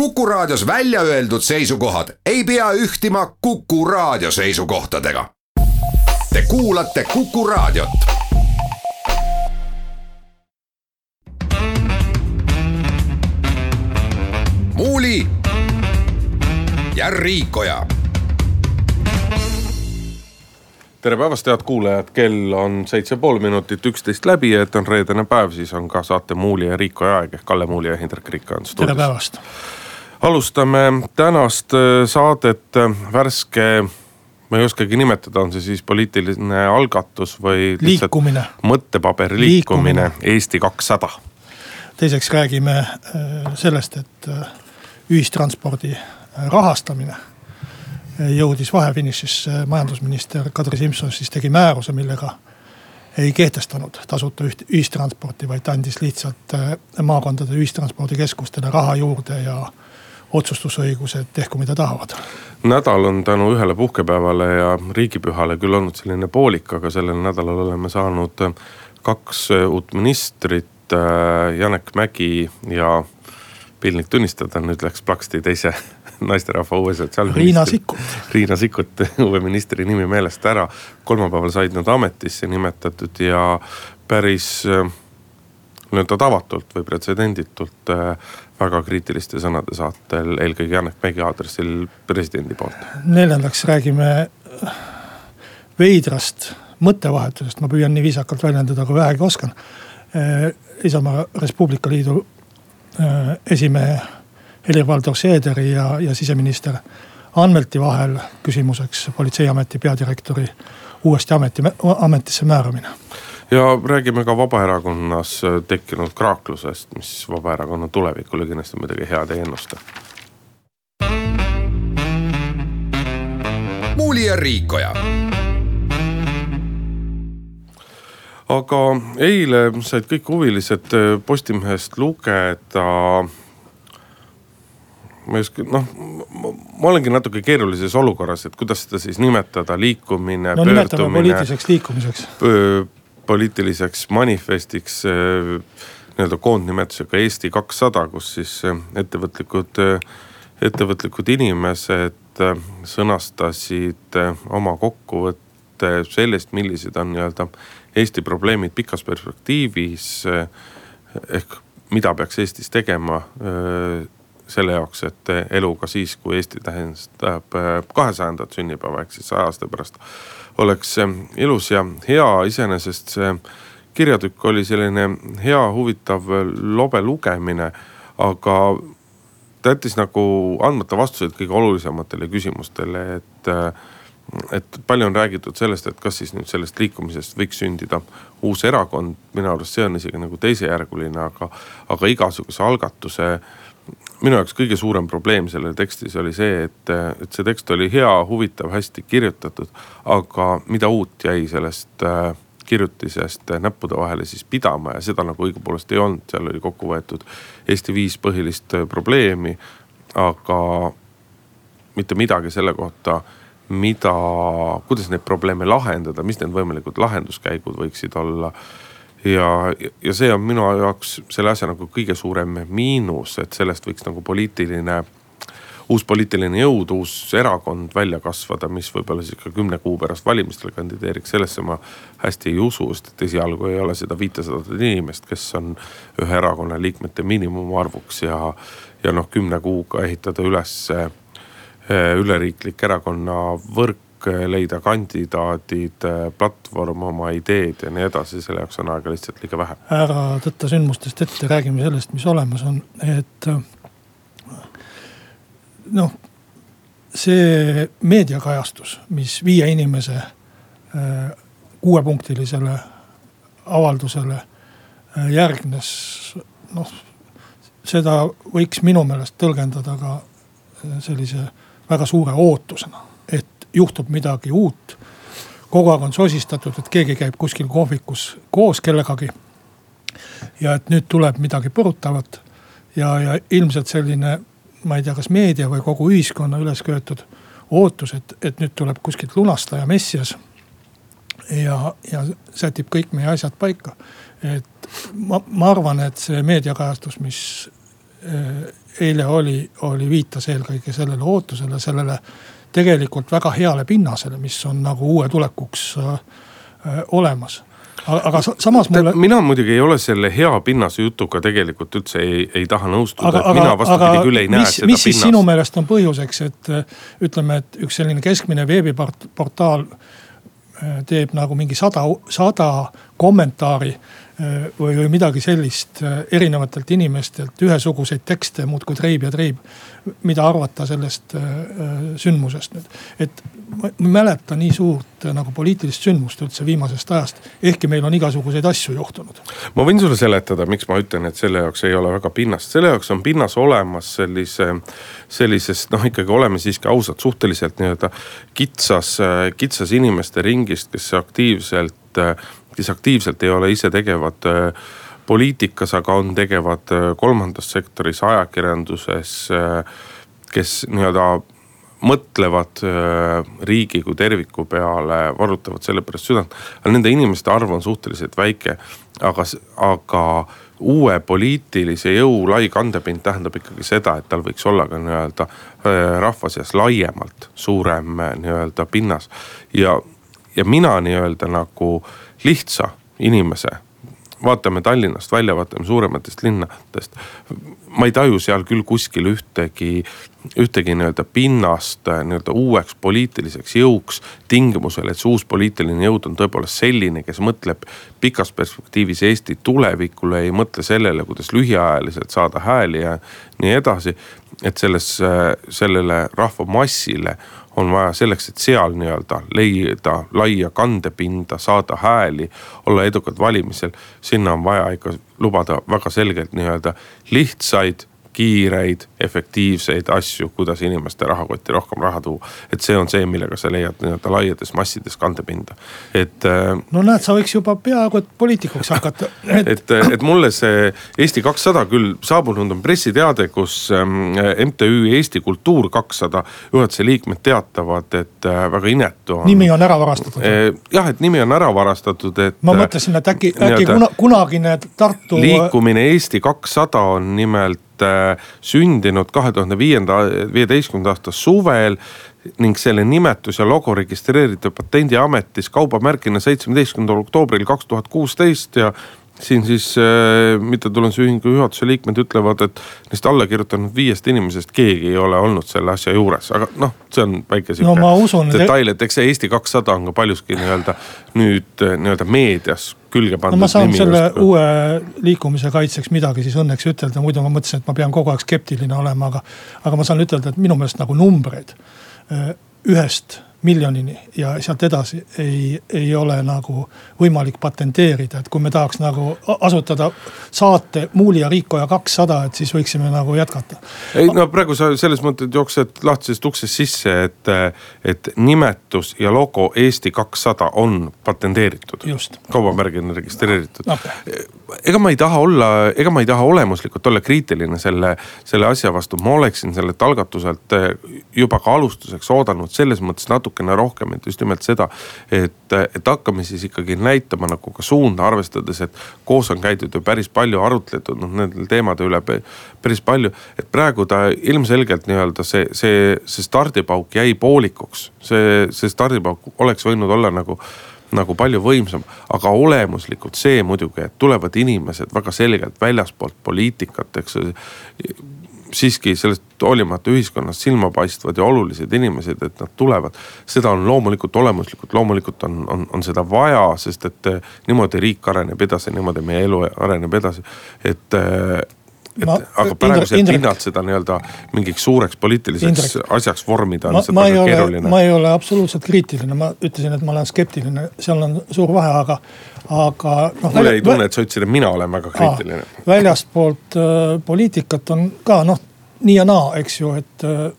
Kuku Raadios välja öeldud seisukohad ei pea ühtima Kuku Raadio seisukohtadega. Te kuulate Kuku Raadiot. muuli ja Riikoja tere päevast, head kuulajad, kell on seitse pool minutit üksteist läbi, et on reedene päev, siis on ka saate Muuli ja Riiko aeg ehk Kalle Muuli ja Hindrek Riik on stuudios. tere päevast alustame tänast äh, saadet äh, värske, ma ei oskagi nimetada, on see siis poliitiline algatus või. liikumine. mõttepaberi liikumine, liikumine Eesti kakssada. teiseks räägime äh, sellest, et ühistranspordi rahastamine jõudis vahefinišisse, majandusminister Kadri Simson siis tegi määruse, millega ei kehtestanud tasuta üht, ühistransporti, vaid andis lihtsalt maakondade ühistranspordikeskustele raha juurde ja otsustusõiguse, et tehku mida tahavad. nädal on tänu ühele puhkepäevale ja riigipühale küll olnud selline poolik, aga sellel nädalal oleme saanud kaks uut ministrit. Äh, Janek Mägi ja piinlik tunnistada, nüüd läks plaksti teise naisterahva uue sotsiaalministri. Riina Sikkut. Riina Sikkut, uue ministri nimi meelest ära. kolmapäeval said nad ametisse nimetatud ja päris äh, nii-öelda tavatult või pretsedenditult äh, väga kriitiliste sõnade saatel, eelkõige Janek Mägi aadressil presidendi poolt. neljandaks räägime veidrast mõttevahetusest, ma püüan nii viisakalt väljendada, kui vähegi oskan. Äh, Isamaa Res Publica Liidu äh, esimehe Helir-Valdor Seederi ja, ja siseminister Anvelti vahel küsimuseks politseiameti peadirektori uuesti ameti, ametisse määramine ja räägime ka Vabaerakonnas tekkinud kraaklusest, mis Vabaerakonna tulevikule kindlasti midagi head ei ennusta. muuli ja Riikoja. aga eile said kõik huvilised Postimehest lugeda ma ei oska, noh, ma olengi natuke keerulises olukorras, et kuidas seda siis nimetada, liikumine. no nimetame poliitiliseks liikumiseks poliitiliseks manifestiks eh, nii-öelda koondnimetusega Eesti kakssada, kus siis eh, ettevõtlikud, eh, ettevõtlikud inimesed sõnastasid oma kokkuvõtte sellest, millised on nii-öelda Eesti probleemid pikas perspektiivis. ehk mida peaks Eestis tegema selle jaoks, et elu ka siis, kui Eesti tähistab kahesajandat sünnipäeva ehk siis saja aasta pärast oleks ilus ja hea, iseenesest see kirjatükk oli selline hea, huvitav, lobe lugemine, aga ta jättis nagu andmata vastused kõige olulisematele küsimustele, et et palju on räägitud sellest, et kas siis nüüd sellest liikumisest võiks sündida uus erakond, minu arust see on isegi nagu teisejärguline, aga, aga igasuguse algatuse minu jaoks kõige suurem probleem selle tekstis oli see, et, et see tekst oli hea, huvitav, hästi kirjutatud. aga mida uut jäi sellest äh, kirjutisest näppude vahele siis pidama ja seda nagu õigupoolest ei olnud, seal oli kokku võetud Eesti viis põhilist äh, probleemi. aga mitte midagi selle kohta, mida, kuidas neid probleeme lahendada, mis need võimalikud lahenduskäigud võiksid olla ja, ja see on minu jaoks selle asja nagu kõige suurem miinus, et sellest võiks nagu poliitiline, uus poliitiline jõud, uus erakond välja kasvada, mis võib-olla siis ka kümne kuu pärast valimistel kandideeriks, sellesse ma hästi ei usu, sest et esialgu ei ole seda viitesadat inimest, kes on ühe erakonna liikmete miinimumarvuks ja, ja noh, kümne kuuga ehitada üles eh, üleriiklik erakonna võrk leida kandidaadid, platvorm, oma ideed ja nii edasi, selle jaoks on aega lihtsalt liiga vähe. ära tõtta sündmustest ette, räägime sellest, mis olemas on, et noh, see meediakajastus, mis viie inimese kuuepunktilisele avaldusele järgnes, noh seda võiks minu meelest tõlgendada ka sellise väga suure ootusena juhtub midagi uut. kogu aeg on sosistatud, et keegi käib kuskil kohvikus koos kellegagi. ja et nüüd tuleb midagi põrutavat ja, ja ilmselt selline, ma ei tea, kas meedia või kogu ühiskonna üles köetud ootus, et, et nüüd tuleb kuskilt lunastaja messias. ja, ja sätib kõik meie asjad paika. et ma, ma arvan, et see meediakajastus, mis eh, eile oli, oli, viitas eelkõige sellele ootusele, sellele tegelikult väga heale pinnasele, mis on nagu uue tulekuks äh, olemas aga samas mulle. mina muidugi ei ole selle hea pinnase jutuga tegelikult üldse ei, ei taha nõustuda, et mina vastupidi küll ei näe mis, seda mis pinnast. sinu meelest on põhjuseks, et ütleme, et üks selline keskmine veebiportaal äh, teeb nagu mingi sada, sada kommentaari äh, või, või midagi sellist äh, erinevatelt inimestelt, ühesuguseid tekste muudkui treib ja treib. Mida arvata sellest sündmusest nüüd, et ma ei mäleta nii suurt äh, nagu poliitilist sündmust üldse viimasest ajast. ehkki meil on igasuguseid asju juhtunud. ma võin sulle seletada, miks ma ütlen, et selle jaoks ei ole väga pinnast, selle jaoks on pinnas olemas sellise, sellisest noh, ikkagi oleme siiski ausad, suhteliselt nii-öelda kitsas, äh, kitsas inimeste ringist, kes aktiivselt, äh, kes aktiivselt ei ole ise tegevad poliitikas, aga on tegevad kolmandas sektoris, ajakirjanduses kes nii-öelda mõtlevad äh, riigi kui terviku peale, varutavad selle pärast südant. aga nende inimeste arv on suhteliselt väike, aga, aga uue poliitilise jõu lai kandepind tähendab ikkagi seda, et tal võiks olla ka nii-öelda äh, rahva seas laiemalt suurem äh, nii-öelda pinnas. ja, ja mina nii-öelda nagu lihtsa inimese vaatame Tallinnast välja, vaatame suurematest linnadest. ma ei taju seal küll kuskil ühtegi, ühtegi nii-öelda pinnast nii-öelda uueks poliitiliseks jõuks. tingimusel, et see uus poliitiline jõud on tõepoolest selline, kes mõtleb pikas perspektiivis Eesti tulevikule, ei mõtle sellele, kuidas lühiajaliselt saada hääli ja nii edasi. et selles, sellele rahvamassile on vaja selleks, et seal nii-öelda leida laia kandepinda, saada hääli, olla edukad valimisel. sinna on vaja ikka lubada väga selgelt nii-öelda lihtsaid kiireid, efektiivseid asju, kuidas inimeste rahakotti rohkem raha tuua. et see on see, millega sa leiad nii-öelda laiades massides kandepinda, et. Äh, no näed, sa võiks juba peaaegu et poliitikuks hakata et, et, et mulle see Eesti kakssada küll saabunud on pressiteade, kus MTÜ ähm, Eesti Kultuur kakssada juhatuse liikmed teatavad, et äh, väga inetu on. nimi on ära varastatud. Äh, jah, et nimi on ära varastatud, et. ma mõtlesin, et äkki, äkki kuna, kunagine Tartu. liikumine Eesti kakssada on nimelt Äh, sündinud kahe tuhande viienda, viieteistkümnenda aasta suvel ning selle nimetus ja logo registreeriti patendiametis kaubamärgina seitsmeteistkümnendal oktoobril kaks tuhat kuusteist ja siin siis äh, mittetulundusühingu juhatuse liikmed ütlevad, et neist alla kirjutanud viiest inimesest keegi ei ole olnud selle asja juures, aga noh, see on väike sihuke no, detail, et eks see Eesti kakssada on ka paljuski nii-öelda nüüd äh, nii-öelda meedias külge pandud. no ma saan selle justkui. uue liikumise kaitseks midagi siis õnneks ütelda, muidu ma mõtlesin, et ma pean kogu aeg skeptiline olema, aga. aga ma saan ütelda, et minu meelest nagu numbreid äh, ühest miljonini ja sealt edasi ei, ei ole nagu võimalik patenteerida, et kui me tahaks nagu asutada saate Muuli ja Riikoja kakssada, et siis võiksime nagu jätkata. ei no praegu sa selles mõttes jooksed lahtisest uksest sisse, et, et nimetus ja logo Eesti kakssada on patenteeritud. kaubamärgina registreeritud no.. Ega ma ei taha olla, ega ma ei taha olemuslikult olla kriitiline selle, selle asja vastu, ma oleksin sellelt algatuselt juba ka alustuseks oodanud selles mõttes natuke natukene rohkem, et just nimelt seda, et, et hakkame siis ikkagi näitama nagu ka suunda, arvestades, et koos on käidud ju päris palju arutletud noh nendel teemade üle päris palju. et praegu ta ilmselgelt nii-öelda see, see, see stardipauk jäi poolikuks, see, see stardipauk oleks võinud olla nagu nagu palju võimsam, aga olemuslikult see muidugi, et tulevad inimesed väga selgelt väljaspoolt poliitikat, eks siiski sellest hoolimata ühiskonnast silmapaistvad ja olulised inimesed, et nad tulevad. seda on loomulikult olemuslikult, loomulikult on, on, on seda vaja, sest et niimoodi riik areneb edasi, niimoodi meie elu areneb edasi. et et ma, aga praeguselt hinnad seda nii-öelda mingiks suureks poliitiliseks Indrek. asjaks vormida on lihtsalt väga keeruline. ma ei ole absoluutselt kriitiline, ma ütlesin, et ma olen skeptiline, seal on suur vahe, aga, aga noh. mul jäi tunne, et sa ütlesid, et mina olen väga kriitiline. väljastpoolt äh, poliitikat on ka noh nii ja naa, eks ju, et äh,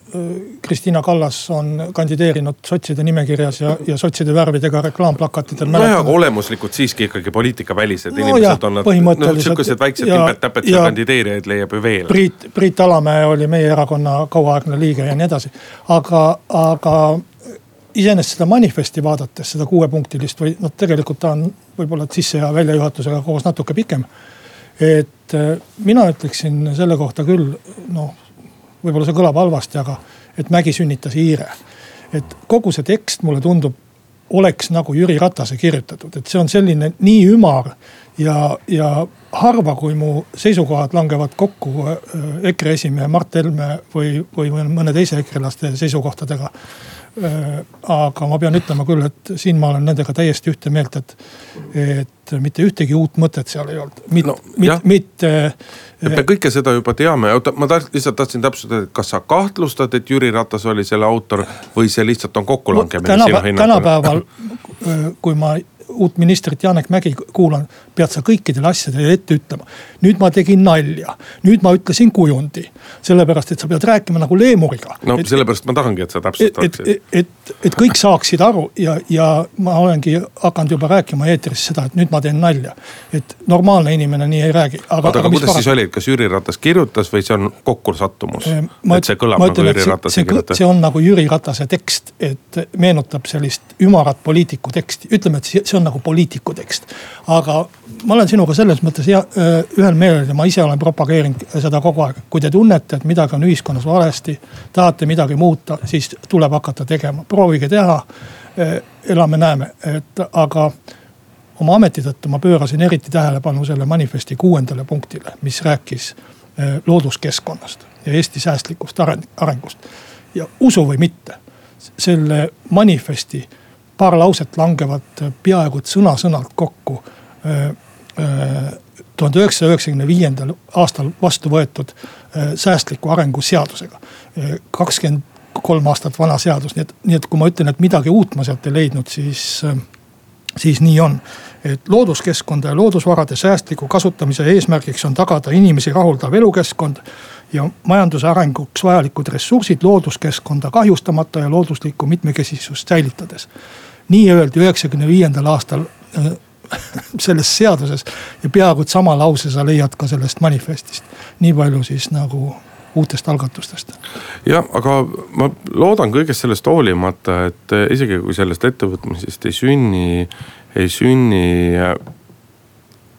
Kristina Kallas on kandideerinud sotside nimekirjas ja, ja sotside värvidega reklaamplakatitel. nojah, aga olemuslikult siiski ikkagi poliitikavälised no, inimesed jah, on nad, noh sihukesed väiksed timpet-täpet kandideerijaid leiab ju veel. Priit, Priit Alamäe oli meie erakonna kauaaegne liige ja nii edasi. aga, aga iseenesest seda manifesti vaadates, seda kuuepunktilist või noh, tegelikult ta on võib-olla sisse ja väljajuhatusega koos natuke pikem. et äh, mina ütleksin selle kohta küll noh võib-olla see kõlab halvasti, aga et Mägi sünnitas hiire. et kogu see tekst mulle tundub, oleks nagu Jüri Ratase kirjutatud, et see on selline nii ümar ja, ja harva, kui mu seisukohad langevad kokku äh, EKRE esimehe Mart Helme või, või mõne teise ekrelaste seisukohtadega aga ma pean ütlema küll, et siin ma olen nendega täiesti ühte meelt, et, et mitte ühtegi uut mõtet seal ei olnud. mit- no,, mit, mitte. et me kõike seda juba teame, oota ma taht, lihtsalt tahtsin täpsustada, et kas sa kahtlustad, et Jüri Ratas oli selle autor või see lihtsalt on kokkulangemine no, sinu hinnangul? tänapäeval, kui ma uut ministrit Janek Mägi kuulan, pead sa kõikidele asjadele ette ütlema. nüüd ma tegin nalja, nüüd ma ütlesin kujundi, sellepärast et sa pead rääkima nagu leemuriga. no et, sellepärast ma tahangi, et sa täpsustaksid. et, et, et, et kõik saaksid aru ja, ja ma olengi hakanud juba rääkima eetris seda, et nüüd ma teen nalja. et normaalne inimene nii ei räägi. oota, aga, aga kuidas siis oli, kas Jüri Ratas kirjutas või see on kokkusattumus? et see kõlab nagu Jüri Ratase kirjutas? see on nagu Jüri Ratase tekst, et meenutab sellist ümarat poliitiku teksti, ütleme, et see on nagu poliitiku tekst. aga ma olen sinuga selles mõttes hea, ühel meelel ja ma ise olen propageerinud seda kogu aeg. kui te tunnete, et midagi on ühiskonnas valesti, tahate midagi muuta, siis tuleb hakata tegema, proovige teha. elame-näeme, et aga oma ameti tõttu ma pöörasin eriti tähelepanu selle manifesti kuuendale punktile, mis rääkis looduskeskkonnast ja Eesti säästlikust arengust. ja usu või mitte, selle manifesti paar lauset langevad peaaegu et sõna-sõnalt kokku tuhande üheksasaja üheksakümne viiendal aastal vastu võetud säästliku arengu seadusega. kakskümmend kolm aastat vana seadus, nii et, nii et kui ma ütlen, et midagi uut ma sealt ei leidnud, siis, siis nii on. et looduskeskkonda ja loodusvarade säästliku kasutamise eesmärgiks on tagada inimesi rahuldav elukeskkond ja majanduse arenguks vajalikud ressursid looduskeskkonda kahjustamata ja looduslikku mitmekesisust säilitades nii öeldi üheksakümne viiendal aastal äh, selles seaduses ja peaaegu et sama lause sa leiad ka sellest manifestist. nii palju siis nagu uutest algatustest. jah, aga ma loodan kõigest sellest hoolimata, et isegi kui sellest ettevõtmisest ei sünni, ei sünni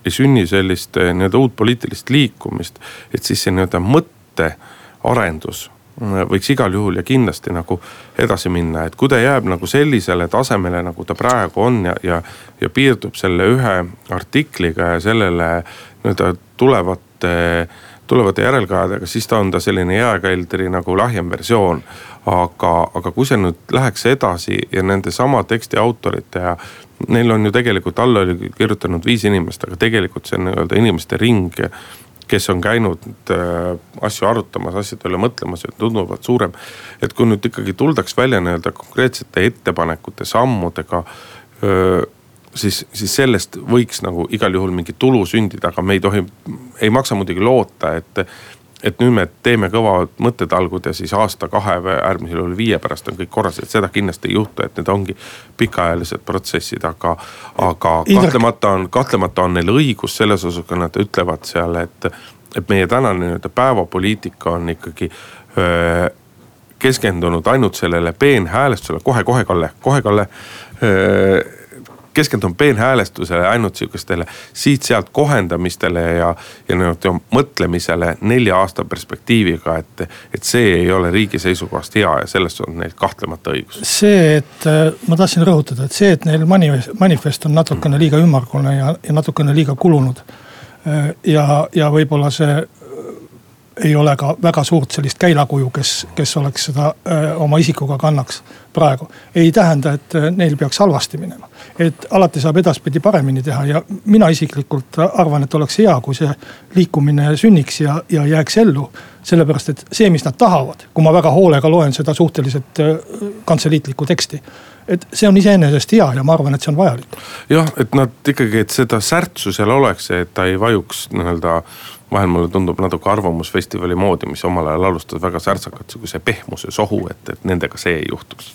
ei sünni sellist nii-öelda uut poliitilist liikumist, et siis see nii-öelda mõttearendus võiks igal juhul ja kindlasti nagu edasi minna, et kui ta jääb nagu sellisele tasemele, nagu ta praegu on ja, ja, ja piirdub selle ühe artikliga ja sellele nii-öelda tulevate, tulevate järelkajadega, siis ta on ta selline jääkeldri nagu lahjem versioon. aga, aga kui see nüüd läheks edasi ja nendesama teksti autorite ja neil on ju tegelikult alla oli kirjutanud viis inimest, aga tegelikult see nii-öelda inimeste ring kes on käinud äh, asju arutamas, asjade üle mõtlemas ja tunduvad suurem. et kui nüüd ikkagi tuldaks välja nii-öelda konkreetsete ettepanekute, sammudega siis, siis sellest võiks nagu igal juhul mingi tulu sündida, aga me ei tohi, ei maksa muidugi loota, et et nüüd me teeme kõvad mõttetalgud ja siis aasta-kahe või äärmisel juhul viie pärast on kõik korras, et seda kindlasti ei juhtu, et need ongi pikaajalised protsessid, aga. aga kahtlemata on, kahtlemata on neil õigus selles osas, kui nad ütlevad seal, et, et meie tänane nii-öelda päevapoliitika on ikkagi öö, keskendunud ainult sellele peenhäälestusele, kohe-kohe Kalle, kohe Kalle keskendun peenhäälestusele, ainult sihukestele siit-sealt kohendamistele ja, ja nii-öelda mõtlemisele nelja aasta perspektiiviga, et, et see ei ole riigi seisukohast hea ja selles on neil kahtlemata õigus. see, et äh, ma tahtsin rõhutada, et see, et neil manifest, manifest on natukene liiga ümmargune ja, ja natukene liiga kulunud. Äh, ja, ja võib-olla see ei ole ka väga suurt sellist käilakuju, kes, kes oleks seda öö, oma isikuga kannaks praegu. ei tähenda, et neil peaks halvasti minema. Et alati saab edaspidi paremini teha ja mina isiklikult arvan, et oleks hea, kui see liikumine sünniks ja, ja jääks ellu. sellepärast, et see, mis nad tahavad, kui ma väga hoolega loen seda suhteliselt kantseliitlikku teksti et see on iseenesest hea ja ma arvan, et see on vajalik. jah, et nad ikkagi, et seda särtsu seal oleks, et ta ei vajuks nii-öelda vahel mulle tundub natuke Arvamusfestivali moodi, mis omal ajal alustas väga särtsakalt sihukese pehmuse sohu, et, et nendega see ei juhtuks.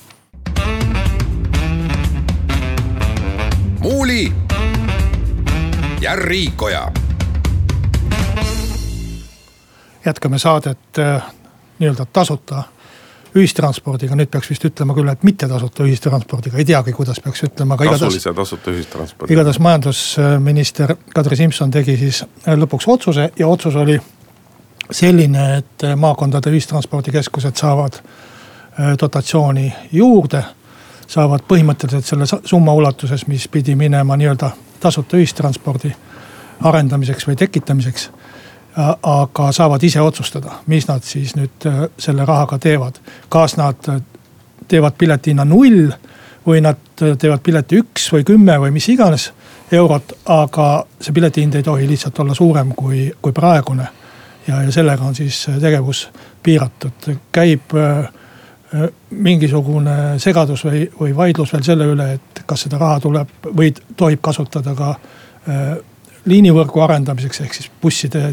Muuli ja Riikoja. jätkame saadet äh, nii-öelda tasuta ühistranspordiga, nüüd peaks vist ütlema küll, et mitte tasuta ühistranspordiga, ei teagi, kuidas peaks ütlema. tasulise tasuta ühistranspordiga. igatahes majandusminister Kadri Simson tegi siis lõpuks otsuse ja otsus oli selline, et maakondade ühistranspordikeskused saavad dotatsiooni juurde. Saavad põhimõtteliselt selle summa ulatuses, mis pidi minema nii-öelda tasuta ühistranspordi arendamiseks või tekitamiseks. aga saavad ise otsustada, mis nad siis nüüd selle rahaga teevad. kas nad teevad piletihinna null või nad teevad pileti üks või kümme või mis iganes eurot, aga see piletihind ei tohi lihtsalt olla suurem kui, kui praegune. ja, ja sellega on siis tegevus piiratud, käib äh, mingisugune segadus või, või vaidlus veel selle üle, et kas seda raha tuleb või tohib kasutada ka äh, liinivõrgu arendamiseks, ehk siis busside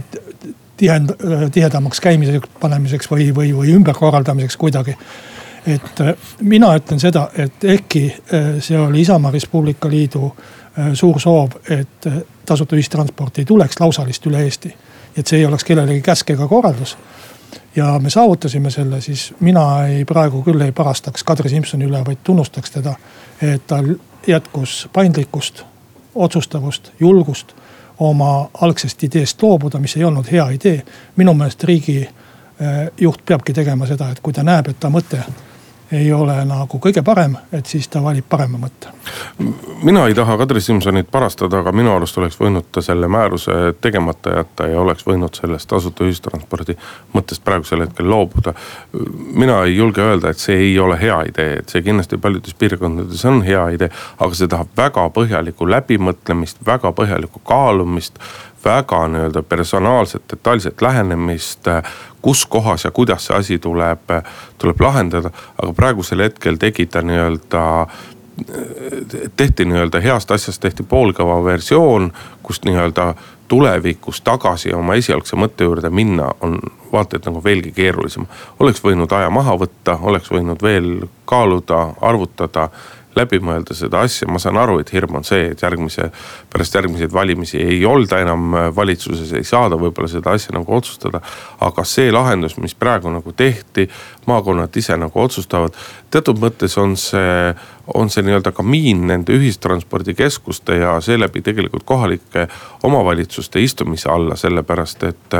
tihend-, tihedamaks käimiseks panemiseks või, või, või ümberkorraldamiseks kuidagi et äh, mina ütlen seda, et ehkki äh, see oli Isamaa Res Publica Liidu äh, suur soov, et tasuta ühistransporti ei tuleks lausalist üle Eesti. et see ei oleks kellelegi käsk ega korraldus. Ja me saavutasime selle, siis mina ei, praegu küll ei parastaks Kadri Simsoni üle, vaid tunnustaks teda. et tal jätkus paindlikkust, otsustavust, julgust oma algsest ideest loobuda, mis ei olnud hea idee. minu meelest riigi juht peabki tegema seda, et kui ta näeb, et ta mõte ei ole nagu kõige parem, et siis ta valib parema mõtte. mina ei taha Kadri Simsonit parastada, aga minu arust oleks võinud ta selle määruse tegemata jätta ja oleks võinud sellest tasuta ühistranspordi mõttest praegusel hetkel loobuda. mina ei julge öelda, et see ei ole hea idee, et see kindlasti paljudes piirkondades on hea idee, aga see tahab väga põhjalikku läbimõtlemist, väga põhjalikku kaalumist väga nii-öelda personaalset, detailset lähenemist. kus kohas ja kuidas see asi tuleb, tuleb lahendada, aga praegusel hetkel tegi ta nii-öelda tehti nii-öelda heast asjast tehti poolkõva versioon, kust nii-öelda tulevikus tagasi oma esialgse mõtte juurde minna on vaata et nagu veelgi keerulisem. oleks võinud aja maha võtta, oleks võinud veel kaaluda, arvutada läbi mõelda seda asja, ma saan aru, et hirm on see, et järgmise, pärast järgmiseid valimisi ei olda enam äh, valitsuses, ei saada võib-olla seda asja nagu otsustada. aga see lahendus, mis praegu nagu tehti, maakonnad ise nagu otsustavad, teatud mõttes on see, on see nii-öelda kamiin nende ühistranspordikeskuste ja seeläbi tegelikult kohalike omavalitsuste istumise alla, sellepärast et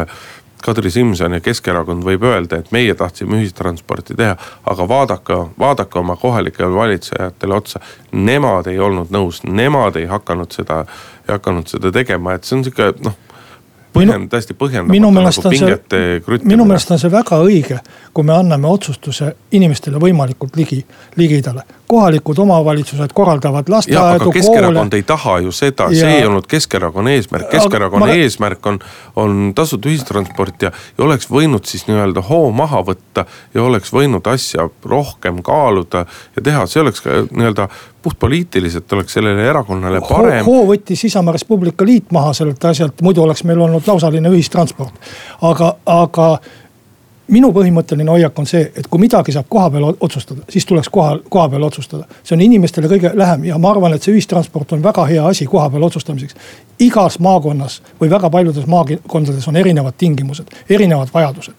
Kadri Simson ja Keskerakond võib öelda, et meie tahtsime ühistransporti teha, aga vaadake, vaadake oma kohalikele valitsejatele otsa. Nemad ei olnud nõus, nemad ei hakanud seda, ei hakanud seda tegema, et see on sihuke noh põhjend-, täiesti põhjendamatu nagu pingete krüttimine. minu meelest on see väga õige, kui me anname otsustuse inimestele võimalikult ligi, ligidale. Kohalikud omavalitsused korraldavad lasteaedu, koole. Keskerakond ei taha ju seda ja..., see ei olnud Keskerakonna eesmärk, Keskerakonna ma... eesmärk on, on tasuta ühistransport ja, ja oleks võinud siis nii-öelda hoo maha võtta ja oleks võinud asja rohkem kaaluda ja teha, see oleks nii-öelda puhtpoliitiliselt oleks sellele erakonnale parem. hoo võttis Isamaa Res Publica liit maha sellelt asjalt, muidu oleks meil olnud lausaline ühistransport. aga, aga minu põhimõtteline hoiak on see, et kui midagi saab kohapeal otsustada, siis tuleks kohal, kohapeal otsustada. see on inimestele kõige lähem ja ma arvan, et see ühistransport on väga hea asi kohapeal otsustamiseks. igas maakonnas või väga paljudes maakondades on erinevad tingimused, erinevad vajadused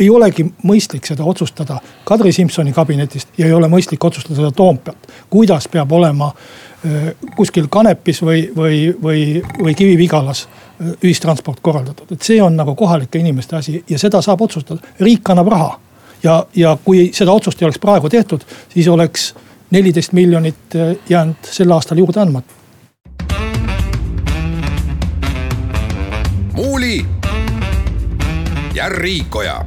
ei olegi mõistlik seda otsustada Kadri Simsoni kabinetist ja ei ole mõistlik otsustada seda Toompealt. kuidas peab olema äh, kuskil Kanepis või, või, või, või Kivi-Vigalas ühistransport korraldatud, et see on nagu kohalike inimeste asi ja seda saab otsustada, riik annab raha. ja, ja kui seda otsust ei oleks praegu tehtud, siis oleks neliteist miljonit äh, jäänud sel aastal juurde andmata. muuli ja Riikoja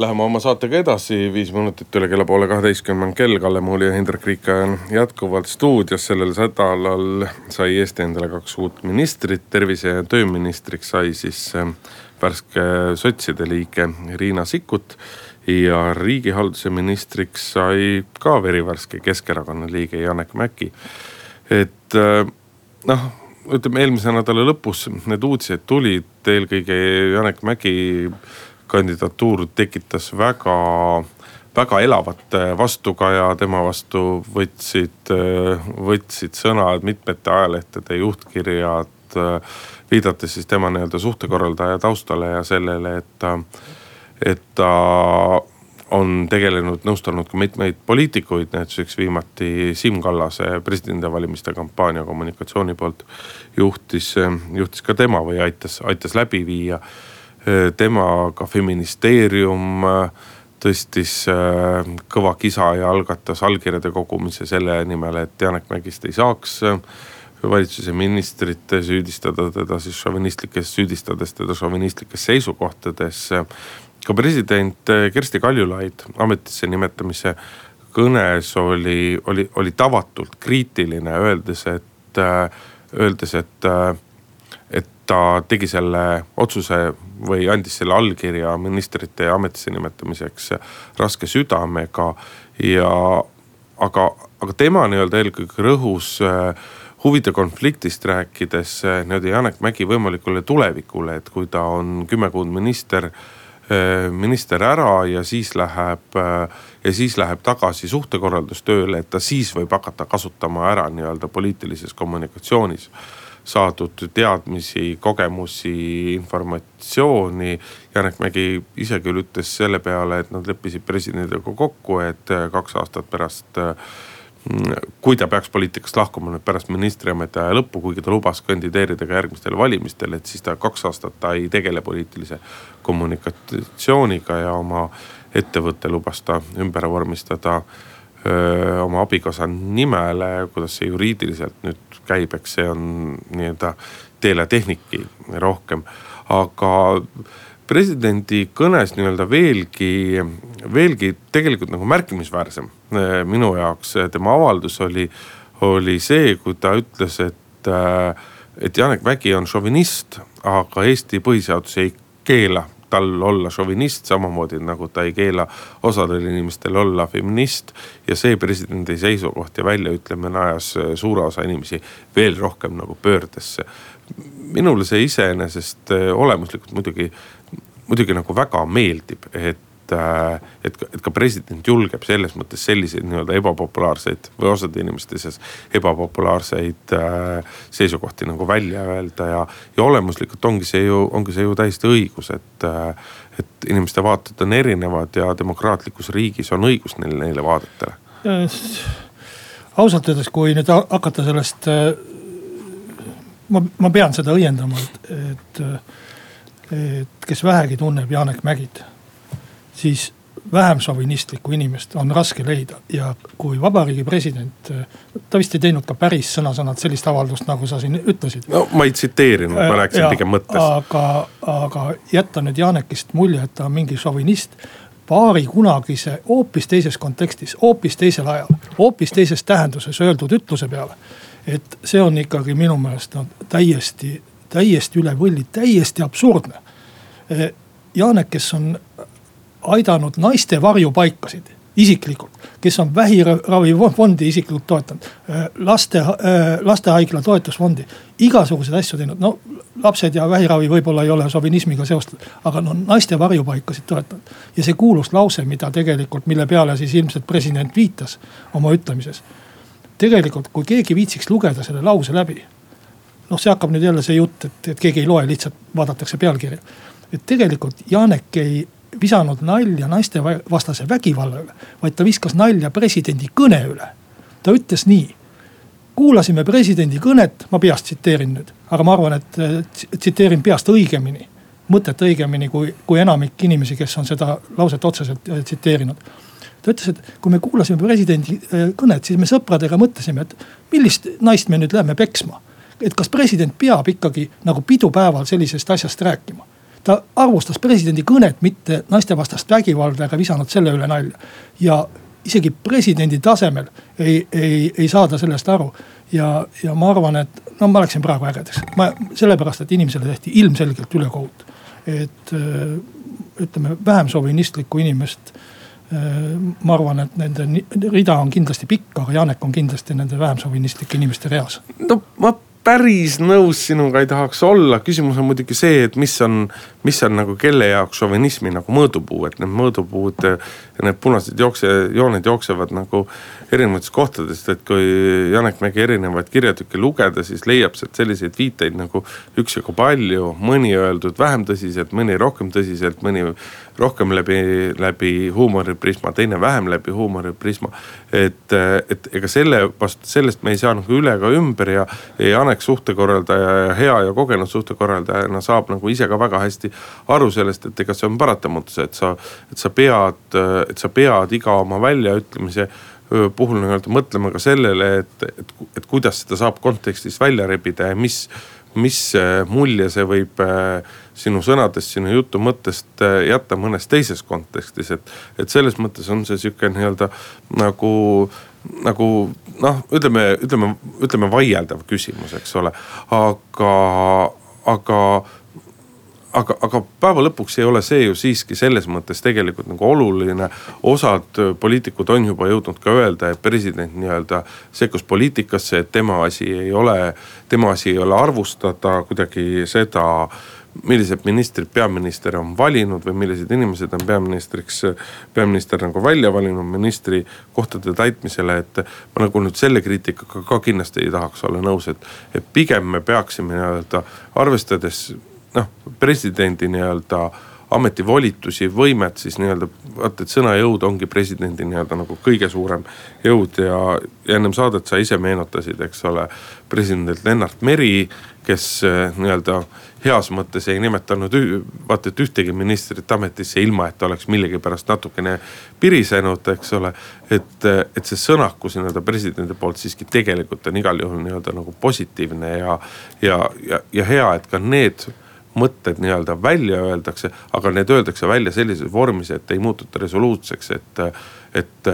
Läheme oma saatega edasi, viis minutit üle kella poole kaheteistkümne on kell, Kalle Muuli ja Hindrek Riika on jätkuvalt stuudios. sellel nädalal sai Eesti endale kaks uut ministrit, tervise- ja tööministriks sai siis äh, värske sotside liige Riina Sikkut. ja riigihalduse ministriks sai ka verivärske Keskerakonna liige Janek Mäkki. et äh, noh ütleme eelmise nädala lõpus need uudised tulid, eelkõige Janek Mägi kandidatuur tekitas väga, väga elavat äh, vastukaja, tema vastu võtsid, äh, võtsid sõna mitmete ajalehtede juhtkirjad. Äh, viidates siis tema nii-öelda suhtekorraldaja taustale ja sellele, et et ta on tegelenud, nõustanud ka mitmeid poliitikuid, näituseks viimati Siim Kallase presidendivalimiste kampaania kommunikatsiooni poolt juhtis, juhtis ka tema või aitas, aitas läbi viia. Tema ka feministeerium tõstis kõva kisa ja algatas allkirjade kogumise selle nimel, et Janek Mägist ei saaks valitsuse ministrit süüdistada teda siis šovinistlikes, süüdistades teda šovinistlikes seisukohtades. Ka president Kersti Kaljulaid ametisse nimetamise kõnes oli, oli, oli tavatult kriitiline, öeldes, et, öeldes, et ta tegi selle otsuse või andis selle allkirja ministrite ametisse nimetamiseks raske südamega. ja aga, aga tema nii-öelda eelkõige rõhus huvide konfliktist rääkides nii-öelda Janek Mägi võimalikule tulevikule, et kui ta on kümme kuud minister Äh, minister ära ja siis läheb äh, ja siis läheb tagasi suhtekorraldustööle, et ta siis võib hakata kasutama ära nii-öelda poliitilises kommunikatsioonis saadud teadmisi, kogemusi, informatsiooni. Janek Mägi ise küll ütles selle peale, et nad leppisid presidendiga kokku, et äh, kaks aastat pärast kui ta peaks poliitikast lahkuma nüüd pärast ministriametiaja lõppu, kuigi ta lubas kandideerida ka järgmistel valimistel, et siis ta kaks aastat ta ei tegele poliitilise kommunikatsiooniga ja oma ettevõtte lubas ta ümber vormistada öö, oma abikaasa nimele. kuidas see juriidiliselt nüüd käib, eks see on nii-öelda teeletehnika rohkem, aga presidendi kõnes nii-öelda veelgi, veelgi tegelikult nagu märkimisväärsem eh, minu jaoks tema avaldus oli, oli see, kui ta ütles, et, et Janek Mägi on šovinist, aga Eesti põhiseadus ei keela tal olla šovinist, samamoodi nagu ta ei keela osadel inimestel olla feminist. ja see presidendi seisukoht ja väljaütlemine ajas suure osa inimesi veel rohkem nagu pöördesse minule see iseenesest äh, olemuslikult muidugi, muidugi nagu väga meeldib, et äh, et, et ka president julgeb selles mõttes selliseid nii-öelda ebapopulaarseid või osade inimeste seas ebapopulaarseid äh, seisukohti nagu välja öelda ja. ja olemuslikult ongi see ju, ongi see ju täiesti õigus, et, äh, et inimeste vaated on erinevad ja demokraatlikus riigis on õigus neil neile vaadetele. ausalt öeldes, kui nüüd hakata sellest ma, ma pean seda õiendama, et, et, et kes vähegi tunneb Janek Mägit, siis vähem šovinistlikku inimest on raske leida ja kui vabariigi president, ta vist ei teinud ka päris sõna-sõnalt sellist avaldust, nagu sa siin ütlesid. no ma ei tsiteerinud, ma rääkisin pigem mõttest. aga, aga jätta nüüd Janekist mulje, et ta on mingi šovinist paari kunagise hoopis teises kontekstis, hoopis teisel ajal, hoopis teises tähenduses öeldud ütluse peale et see on ikkagi minu meelest no täiesti, täiesti üle võlli, täiesti absurdne. Eh, Janek, kes on aidanud naiste varjupaikasid isiklikult, kes on vähiravifondi isiklikult toetanud, eh, laste, eh, lastehaigla toetusfondi, igasuguseid asju teinud, no lapsed ja vähiravi võib-olla ei ole šovinismiga seostatud, aga no naiste varjupaikasid toetanud. ja see kuulus lause, mida tegelikult, mille peale siis ilmselt president viitas oma ütlemises tegelikult, kui keegi viitsiks lugeda selle lause läbi. noh, see hakkab nüüd jälle see jutt, et, et keegi ei loe, lihtsalt vaadatakse pealkirja. et tegelikult Janek ei visanud nalja naistevastase vägivalla üle, vaid ta viskas nalja presidendi kõne üle. ta ütles nii kuulasime presidendi kõnet, ma peast tsiteerin nüüd, aga ma arvan, et tsiteerin peast õigemini, mõtet õigemini kui, kui enamik inimesi, kes on seda lauset otseselt tsiteerinud ta ütles, et kui me kuulasime presidendi äh, kõnet, siis me sõpradega mõtlesime, et millist naist me nüüd lähme peksma. et kas president peab ikkagi nagu pidupäeval sellisest asjast rääkima. Ta arvustas presidendi kõnet, mitte naistevastast vägivalda ega visanud selle üle nalja. ja isegi presidendi tasemel ei, ei, ei saada sellest aru. ja, ja ma arvan, et no ma läksin praegu ägedaks, ma sellepärast, et inimesele tehti ilmselgelt ülekohut. et äh, ütleme vähem šovinistlikku inimest Äh, ma arvan, et nende rida on kindlasti pikk, aga Janek on kindlasti nende vähem šovinistlike inimeste reas. no ma päris nõus sinuga ei tahaks olla, küsimus on muidugi see, et mis on, mis on nagu kelle jaoks šovinismi nagu mõõdupuu, et need mõõdupuud need punased jookse, jooned jooksevad nagu erinevatest kohtadest, et kui Janek Mägi erinevaid kirjatükke lugeda, siis leiab sealt selliseid viiteid nagu üksjagu palju, mõni öeldud vähem tõsiselt, mõni rohkem tõsiselt, mõni rohkem läbi, läbi huumoriprisma, teine vähem läbi huumoriprisma. et, et ega selle vastu, sellest me ei saa nagu üle ega ümber ja, ja Janek suhtekorraldaja ja hea ja kogenud suhtekorraldajana saab nagu ise ka väga hästi aru sellest, et ega see on paratamatus, et sa, et sa pead, et sa pead iga oma väljaütlemise puhul nii-öelda mõtlema ka sellele, et, et, et kuidas seda saab kontekstist välja rebida ja mis mis mulje see võib äh, sinu sõnadest, sinu jutu mõttest äh, jätta mõnes teises kontekstis, et. et selles mõttes on see sihuke nii-öelda nagu, nagu noh, ütleme, ütleme, ütleme vaieldav küsimus, eks ole. aga, aga aga, aga päeva lõpuks ei ole see ju siiski selles mõttes tegelikult nagu oluline. osad poliitikud on juba jõudnud ka öelda, et president nii-öelda sekkus poliitikasse, et tema asi ei ole, tema asi ei ole arvustada kuidagi seda millised ministrid peaminister on valinud või millised inimesed on peaministriks, peaminister nagu välja valinud ministri kohtade täitmisele, et. ma nagu nüüd selle kriitikaga ka kindlasti ei tahaks olla nõus, et, et pigem me peaksime nii-öelda arvestades noh, presidendi nii-öelda ametivolitusi, võimet siis nii-öelda, vaata et sõna jõud ongi presidendi nii-öelda nagu kõige suurem jõud ja, ja ennem saadet sa ise meenutasid, eks ole. president Lennart Meri, kes eh, nii-öelda heas mõttes ei nimetanud vaata et ühtegi ministrit ametisse, ilma et ta oleks millegipärast natukene pirisenud, eks ole. et, et see sõnakus nii-öelda presidendi poolt siiski tegelikult on igal juhul nii-öelda nagu positiivne ja, ja, ja, ja hea, et ka need mõtted nii-öelda välja öeldakse, aga need öeldakse välja sellises vormis, et ei muututa resoluutseks, et, et,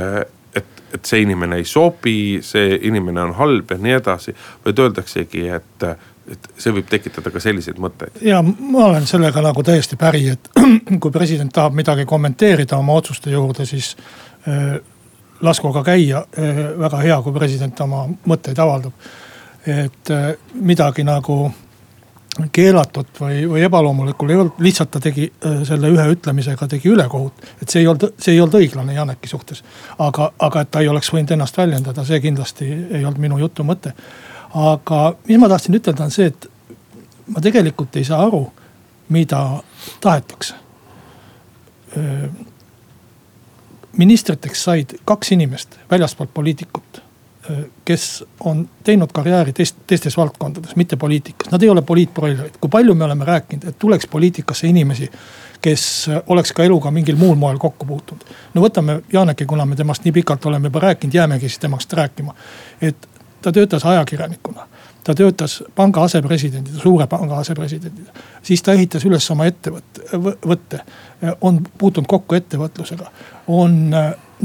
et, et see inimene ei sobi, see inimene on halb ja nii edasi. vaid öeldaksegi, et, et see võib tekitada ka selliseid mõtteid. ja ma olen sellega nagu täiesti päri, et kui president tahab midagi kommenteerida oma otsuste juurde, siis äh, lasku aga käia äh,. väga hea, kui president oma mõtteid avaldab. et äh, midagi nagu keelatud või, või ebaloomulikul ei olnud, lihtsalt ta tegi äh, selle ühe ütlemisega tegi ülekohut. et see ei olnud, see ei olnud õiglane Janeki suhtes. aga, aga et ta ei oleks võinud ennast väljendada, see kindlasti ei olnud minu jutu mõte. aga mis ma tahtsin ütelda, on see, et ma tegelikult ei saa aru, mida tahetakse. Äh, ministriteks said kaks inimest väljastpoolt poliitikut kes on teinud karjääri teist, teistes valdkondades, mitte poliitikas, nad ei ole poliitbroilerid. kui palju me oleme rääkinud, et tuleks poliitikasse inimesi, kes oleks ka eluga mingil muul moel kokku puutunud. no võtame Janeki, kuna me temast nii pikalt oleme juba rääkinud, jäämegi siis temast rääkima. et ta töötas ajakirjanikuna ta töötas panga asepresidendina, suure panga asepresidendina. siis ta ehitas üles oma ettevõtte, võtte, on puutunud kokku ettevõtlusega, on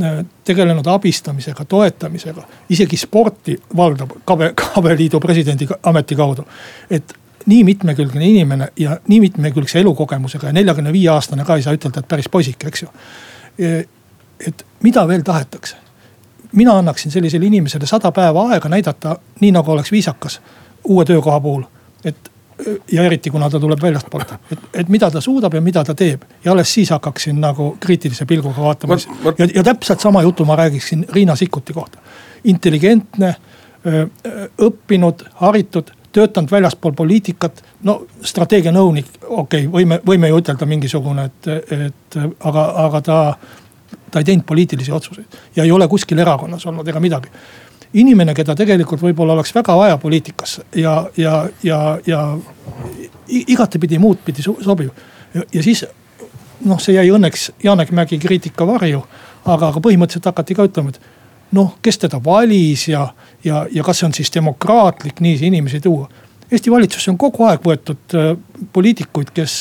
Äh, tegelenud abistamisega, toetamisega, isegi sporti valdab Kabe, Kabeliidu presidendi ameti kaudu. et nii mitmekülgne inimene ja nii mitmekülgse elukogemusega ja neljakümne viie aastane ka ei saa ütelda, et päris poisike, eks ju. E, et mida veel tahetakse? Mina annaksin sellisele inimesele sada päeva aega näidata, nii nagu oleks viisakas uue töökoha puhul. et ja eriti kuna ta tuleb väljastpoolt, et, et mida ta suudab ja mida ta teeb. ja alles siis hakkaksin nagu kriitilise pilguga vaatama. ja, ja täpselt sama jutu ma räägiksin Riina Sikkuti kohta. intelligentne, õppinud, haritud, töötanud väljaspool poliitikat. no strateegianõunik, okei okay,, võime, võime ju ütelda mingisugune, et, et aga, aga ta, ta ei teinud poliitilisi otsuseid ja ei ole kuskil erakonnas olnud ega midagi inimene, keda tegelikult võib-olla oleks väga vaja poliitikasse ja, ja, ja, ja igatepidi muud pidi sobiv. ja siis noh, see jäi õnneks Janek Mägi kriitika varju, aga, aga põhimõtteliselt hakati ka ütlema, et noh, kes teda valis ja, ja, ja kas see on siis demokraatlik niiviisi inimesi tuua. Eesti valitsusse on kogu aeg võetud äh, poliitikuid, kes,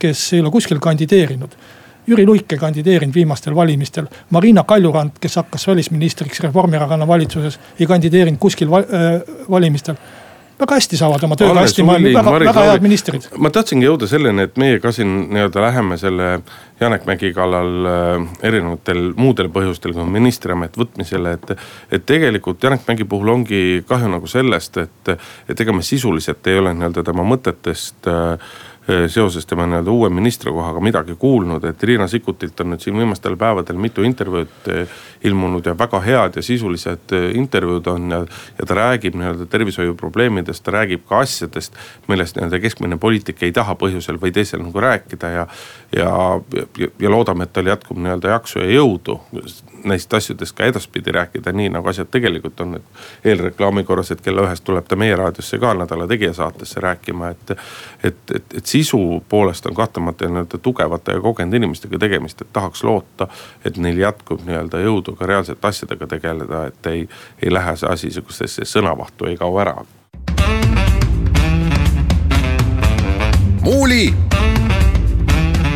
kes ei ole kuskil kandideerinud Jüri Luik ei kandideerinud viimastel valimistel. Marina Kaljurand, kes hakkas välisministriks Reformierakonna valitsuses, ei kandideerinud kuskil val, äh, valimistel väga hästi saavad oma tööga hästi, väga, väga head ministrid. ma tahtsingi jõuda selleni, et meie ka siin nii-öelda läheme selle Janek Mägi kallal äh, erinevatel muudel põhjustel kui ministriamet võtmisele, et. et tegelikult Janek Mägi puhul ongi kahju nagu sellest, et, et ega me sisuliselt ei ole nii-öelda tema mõtetest äh, seoses tema nii-öelda uue ministrikohaga midagi kuulnud, et Riina Sikkutilt on nüüd siin viimastel päevadel mitu intervjuud ilmunud ja väga head ja sisulised intervjuud on ja. ja ta räägib nii-öelda tervishoiuprobleemidest, ta räägib ka asjadest, millest nii-öelda keskmine poliitik ei taha põhjusel või teisel nagu rääkida ja. ja, ja, ja loodame, et tal jätkub nii-öelda jaksu ja jõudu neist asjadest ka edaspidi rääkida, nii nagu asjad tegelikult on. et eelreklaami korras, et kella ühest tuleb ta meie raadiosse ka Nädala Tegija saatesse rääkima, et. et, et, et sisu poolest on kahtlemata nii-öelda tugevate ja kogenud inimestega tegemist, et tahaks loota, et neil jätkub nii-öelda jõudu ka reaalsete asjadega tegeleda, et ei, ei lähe see asi sihukestesse sõnavahtu, ei kao ära. muuli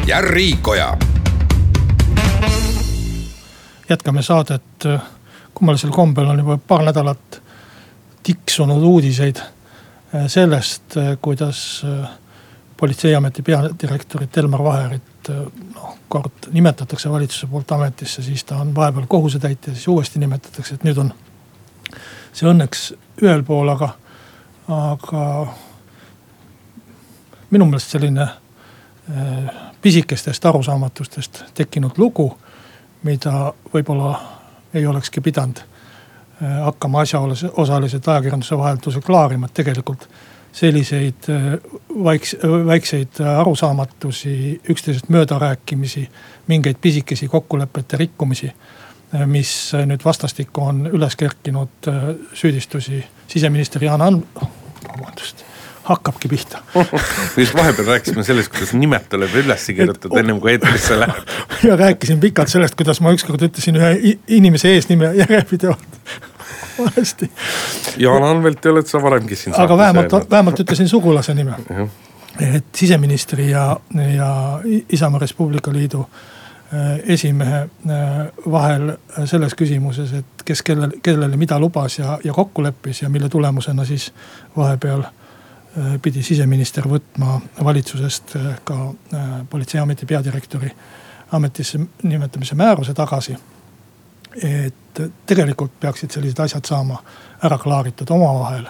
ja Riikoja jätkame saadet. kummalisel kombel on juba paar nädalat tiksunud uudiseid sellest, kuidas politseiameti peadirektorit Elmar Vaherit noh, kord nimetatakse valitsuse poolt ametisse, siis ta on vahepeal kohusetäitja, siis uuesti nimetatakse, et nüüd on see õnneks ühel pool, aga, aga minu meelest selline pisikestest arusaamatustest tekkinud lugu mida võib-olla ei olekski pidanud äh, hakkama asjaosalised ajakirjanduse vaheldusel klaarima, et tegelikult selliseid äh, vaiks-, väikseid arusaamatusi, üksteisest möödarääkimisi, mingeid pisikesi kokkulepete rikkumisi. Äh, mis nüüd vastastikku on üles kerkinud süüdistusi siseminister Jaan An-, vabandust hakkabki pihta just vahepeal rääkisime sellest, kuidas nimed tuleb üles kirjutada ennem kui eetrisse läheb. ja rääkisin pikalt sellest, kuidas ma ükskord ütlesin ühe inimese eesnime järjepidevalt valesti. Jaan Anvelti oled sa varemgi siin. aga vähemalt, vähemalt ütlesin sugulase nime. et siseministri ja, ja Isamaa Res Publica Liidu äh, esimehe äh, vahel selles küsimuses, et kes kellel, kellele mida lubas ja, ja kokku leppis ja mille tulemusena siis vahepeal Äh, pidi siseminister võtma valitsusest ka politseiameti peadirektori ametisse nimetamise määruse tagasi. Et tegelikult peaksid sellised asjad saama ära klaaritud omavahel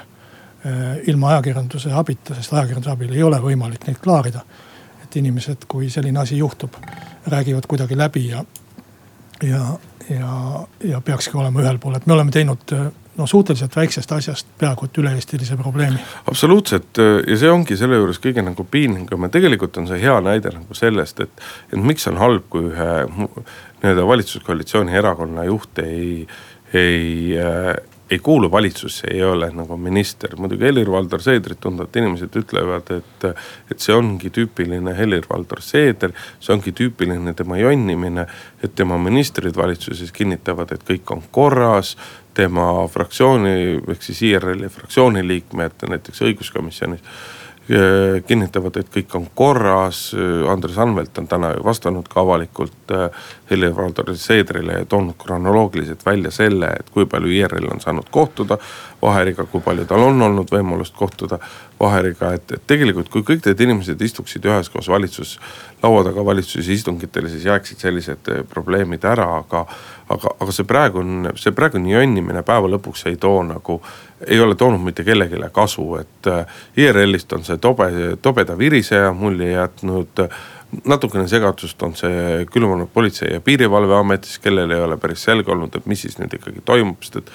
ilma ajakirjanduse abita, sest ajakirjanduse abil ei ole võimalik neid klaarida. et inimesed, kui selline asi juhtub, räägivad kuidagi läbi ja, ja, ja, ja peakski olema ühel pool, et me oleme teinud no suhteliselt väiksest asjast peaaegu et üle-eestilise probleemi. absoluutselt ja see ongi selle juures kõige nagu piinlikum ja tegelikult on see hea näide nagu sellest, et, et miks on halb, kui ühe nii-öelda valitsuskoalitsiooni erakonna juht ei, ei äh, ei kuulu valitsusse, ei ole nagu minister. muidugi Helir-Valdor Seedrit tundvad inimesed ütlevad, et, et see ongi tüüpiline Helir-Valdor Seeder. see ongi tüüpiline tema jonnimine, et tema ministrid valitsuses kinnitavad, et kõik on korras tema fraktsiooni ehk siis IRL-i fraktsiooni liikmed näiteks õiguskomisjonis äh, kinnitavad, et kõik on korras. Andres Anvelt on täna ju vastanud ka avalikult äh, Helir-Valdor Seedrile ja toonud kronoloogiliselt välja selle, et kui palju IRL on saanud kohtuda Vaheriga, kui palju tal on olnud võimalust kohtuda Vaheriga, et, et tegelikult, kui kõik need inimesed istuksid üheskoos valitsus, laua taga valitsuse istungitel, siis jääksid sellised eh, probleemid ära, aga. Aga, aga see praegune, see praegune jonnimine päeva lõpuks ei too nagu, ei ole toonud mitte kellelegi kasu, et eh, IRL-ist on see tobe, tobeda viriseja mulje jätnud natukene segadust on see külvanud Politsei- ja Piirivalveametis, kellel ei ole päris selge olnud, et mis siis nüüd ikkagi toimub, sest et.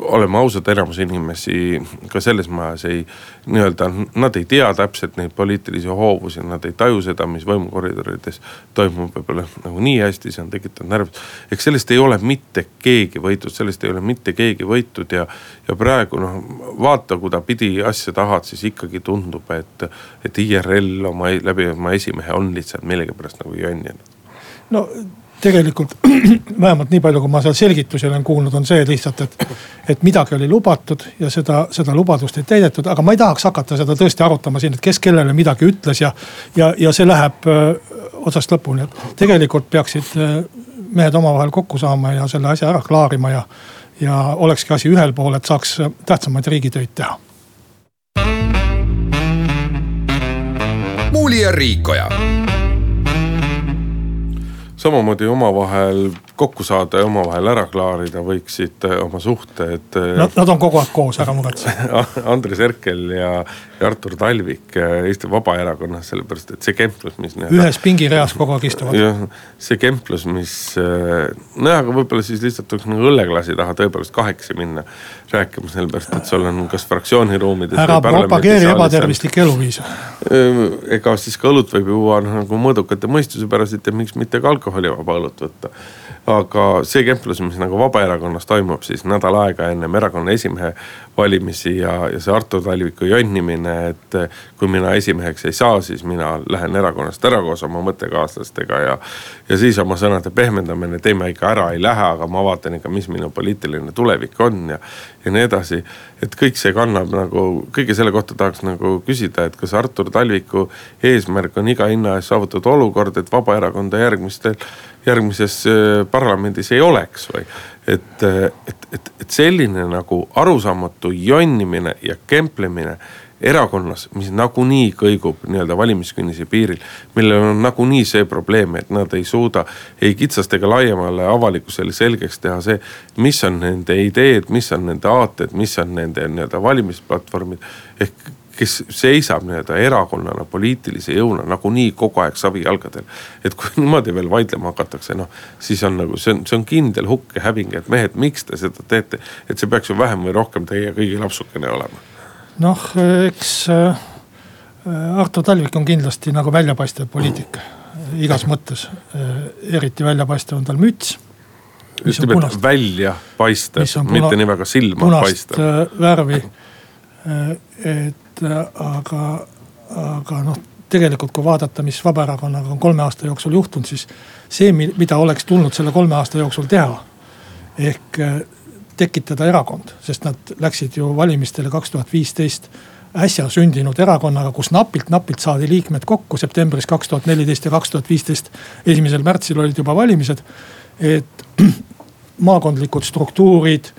oleme ausad, enamus inimesi ka selles majas ei, nii-öelda nad ei tea täpselt neid poliitilisi hoovusi, nad ei taju seda, mis võimukoridorides toimub võib-olla nagu nii hästi, see on tekitanud närvi. eks sellest ei ole mitte keegi võitnud, sellest ei ole mitte keegi võitnud ja, ja praegu noh, vaata, kuda pidi asja tahad, siis ikkagi tundub, et, et IRL oma läbi oma esimehe on lihtsalt lihtsalt millegipärast nagu jonninud? no tegelikult vähemalt nii palju, kui ma seal selgitusi olen kuulnud, on see lihtsalt, et, et midagi oli lubatud ja seda, seda lubadust ei täidetud, aga ma ei tahaks hakata seda tõesti arutama siin, et kes kellele midagi ütles ja. ja, ja see läheb öö, otsast lõpuni, et tegelikult peaksid öö, mehed omavahel kokku saama ja selle asja ära klaarima ja. ja olekski asi ühel pool, et saaks tähtsamaid riigitöid teha. muuli ja Riikoja samamoodi omavahel kokku saada ja omavahel ära klaarida, võiksid äh, oma suhted. Äh, Nad, nad on kogu aeg koos, ära muretse Andres Herkel ja, ja Artur Talvik Eesti Vabaerakonnas, sellepärast et see kemplus, mis. ühes pingireas kogu aeg istuvad. see kemplus, mis nojah, aga võib-olla siis lihtsalt tuleks nagu õlleklaasi taha tõepoolest kahekesi minna rääkima, sellepärast et sul on kas fraktsiooni ruumides. ära propageeri ebatervislikku eluviisi. ega siis ka õlut võib juua nagu mõõdukate mõistuse pärast ja miks mitte ka alkoholivaba õlut võtta aga see kemplus, mis nagu Vabaerakonnas toimub siis nädal aega ennem erakonna esimehe valimisi ja, ja see Artur Talviku jonnimine, et kui mina esimeheks ei saa, siis mina lähen erakonnast ära koos oma mõttekaaslastega ja. ja siis oma sõnade pehmendamine, teeme ikka ära ei lähe, aga ma vaatan ikka, mis minu poliitiline tulevik on ja, ja nii edasi. et kõik see kannab nagu, kõige selle kohta tahaks nagu küsida, et kas Artur Talviku eesmärk on iga hinna eest saavutada olukord, et Vabaerakonda järgmistel järgmises äh, parlamendis ei oleks või. et, äh, et, et, et selline nagu arusaamatu jonnimine ja kemplemine erakonnas, mis nagunii kõigub nii-öelda valimiskünnise piiril. millel on nagunii see probleem, et nad ei suuda ei kitsast ega laiemale avalikkusele selgeks teha see. mis on nende ideed, mis on nende aated, mis on nende nii-öelda valimisplatvormid ehk kes seisab nii-öelda erakonnana, poliitilise jõuna nagunii kogu aeg savijalgadel. et kui niimoodi veel vaidlema hakatakse, noh siis on nagu see on, see on kindel hukk ja häving, et mehed, miks te seda teete. et see peaks ju vähem või rohkem teie kõigi lapsukene olema. noh, eks äh, Artur Talvik on kindlasti nagu väljapaistev poliitik igas mõttes. Äh, eriti väljapaistev on tal müts just nimelt välja paistev, mitte nii väga silma punast värvi. et et äh, aga, aga noh, tegelikult kui vaadata, mis Vabaerakonnaga on kolme aasta jooksul juhtunud, siis see, mida oleks tulnud selle kolme aasta jooksul teha. ehk äh, tekitada erakond, sest nad läksid ju valimistele kaks tuhat viisteist äsja sündinud erakonnaga, kus napilt-napilt saadi liikmed kokku septembris kaks tuhat neliteist ja kaks tuhat viisteist. esimesel märtsil olid juba valimised, et maakondlikud struktuurid,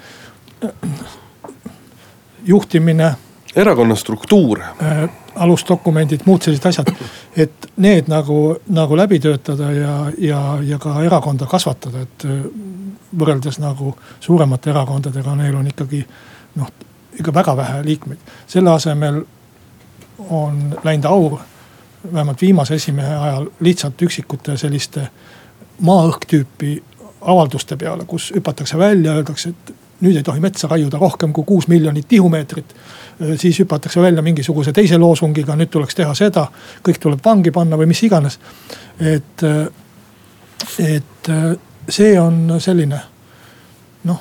juhtimine erakonna struktuur äh,. alusdokumendid, muud sellised asjad, et need nagu, nagu läbi töötada ja, ja, ja ka erakonda kasvatada, et äh, võrreldes nagu suuremate erakondadega, neil on ikkagi noh, ikka väga vähe liikmeid. selle asemel on läinud aur, vähemalt viimase esimehe ajal lihtsalt üksikute selliste maa-õhk tüüpi avalduste peale, kus hüpatakse välja, öeldakse, et nüüd ei tohi metsa raiuda rohkem kui kuus miljonit tihumeetrit Äh, siis hüpatakse välja mingisuguse teise loosungiga, nüüd tuleks teha seda, kõik tuleb vangi panna või mis iganes. et, äh, et äh, see on selline noh,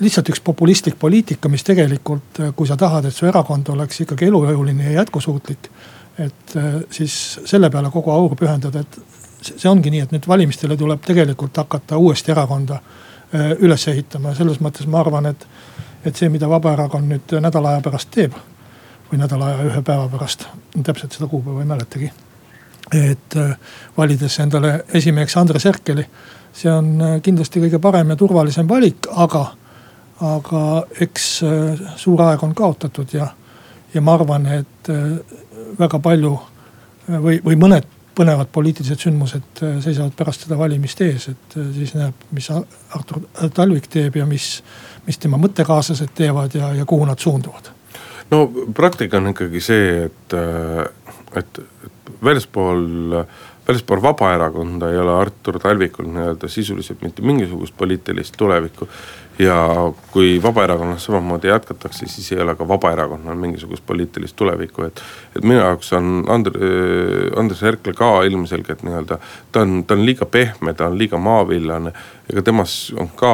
lihtsalt üks populistlik poliitika, mis tegelikult, kui sa tahad, et su erakond oleks ikkagi elujõuline ja jätkusuutlik. et siis selle peale kogu aur pühendada, et see ongi nii, et nüüd valimistele tuleb tegelikult hakata uuesti erakonda üles ehitama ja selles mõttes ma arvan, et et see, mida Vabaerakond nüüd nädala aja pärast teeb või nädala aja ühe päeva pärast, täpselt seda kuupäeva ei mäletagi. et äh, valides endale esimeheks Andres Herkeli, see on äh, kindlasti kõige parem ja turvalisem valik, aga, aga eks äh, suur aeg on kaotatud ja, ja ma arvan, et väga palju või, või mõned põnevad poliitilised sündmused seisavad pärast seda valimist ees, et siis näeb, mis Artur Talvik teeb ja mis mis tema mõttekaaslased teevad ja, ja kuhu nad suunduvad? no praktika on ikkagi see, et, et, et väljaspool, väljaspool Vabaerakonda ei ole Artur Talvikul nii-öelda sisuliselt mitte mingisugust poliitilist tulevikku ja kui Vabaerakonnas samamoodi jätkatakse, siis ei ole ka Vabaerakonnal mingisugust poliitilist tulevikku, et. et minu jaoks on Andre, Andres Herkel ka ilmselgelt nii-öelda, ta on, ta on liiga pehme, ta on liiga maavillane. Ega temas on ka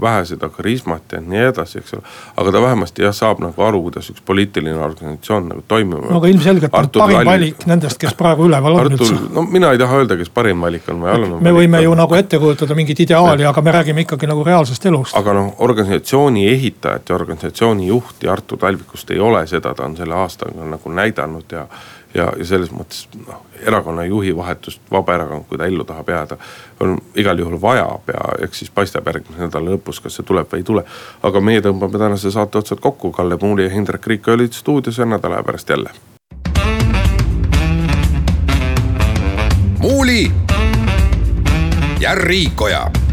vähe seda karismat ja nii edasi, eks ole. aga ta vähemasti jah, saab nagu aru, kuidas üks poliitiline organisatsioon nagu toimib. no aga ilmselgelt on parim Lali... valik nendest, kes praegu üleval on üldse. no mina ei taha öelda, kes parim valik on või halvem. me võime ju nagu ette kujutada mingit ideaali, aga me räägime ikkagi nagu reaalsest elust aga noh, organisatsiooni ehitajat ja organisatsiooni juhti Artur Talvikust ei ole, seda ta on selle aastaga nagu näidanud ja. Ja, ja selles mõttes noh, erakonna juhi vahetust Vabaerakond, kui ta ellu tahab jääda, on igal juhul vajab ja eks siis paistab järgmise nädala lõpus, kas see tuleb või ei tule. aga meie tõmbame tänase saate otsad kokku, Kalle Muuli ja Hindrek Riik olid stuudios ja nädala aja pärast jälle. muuli ja Riikoja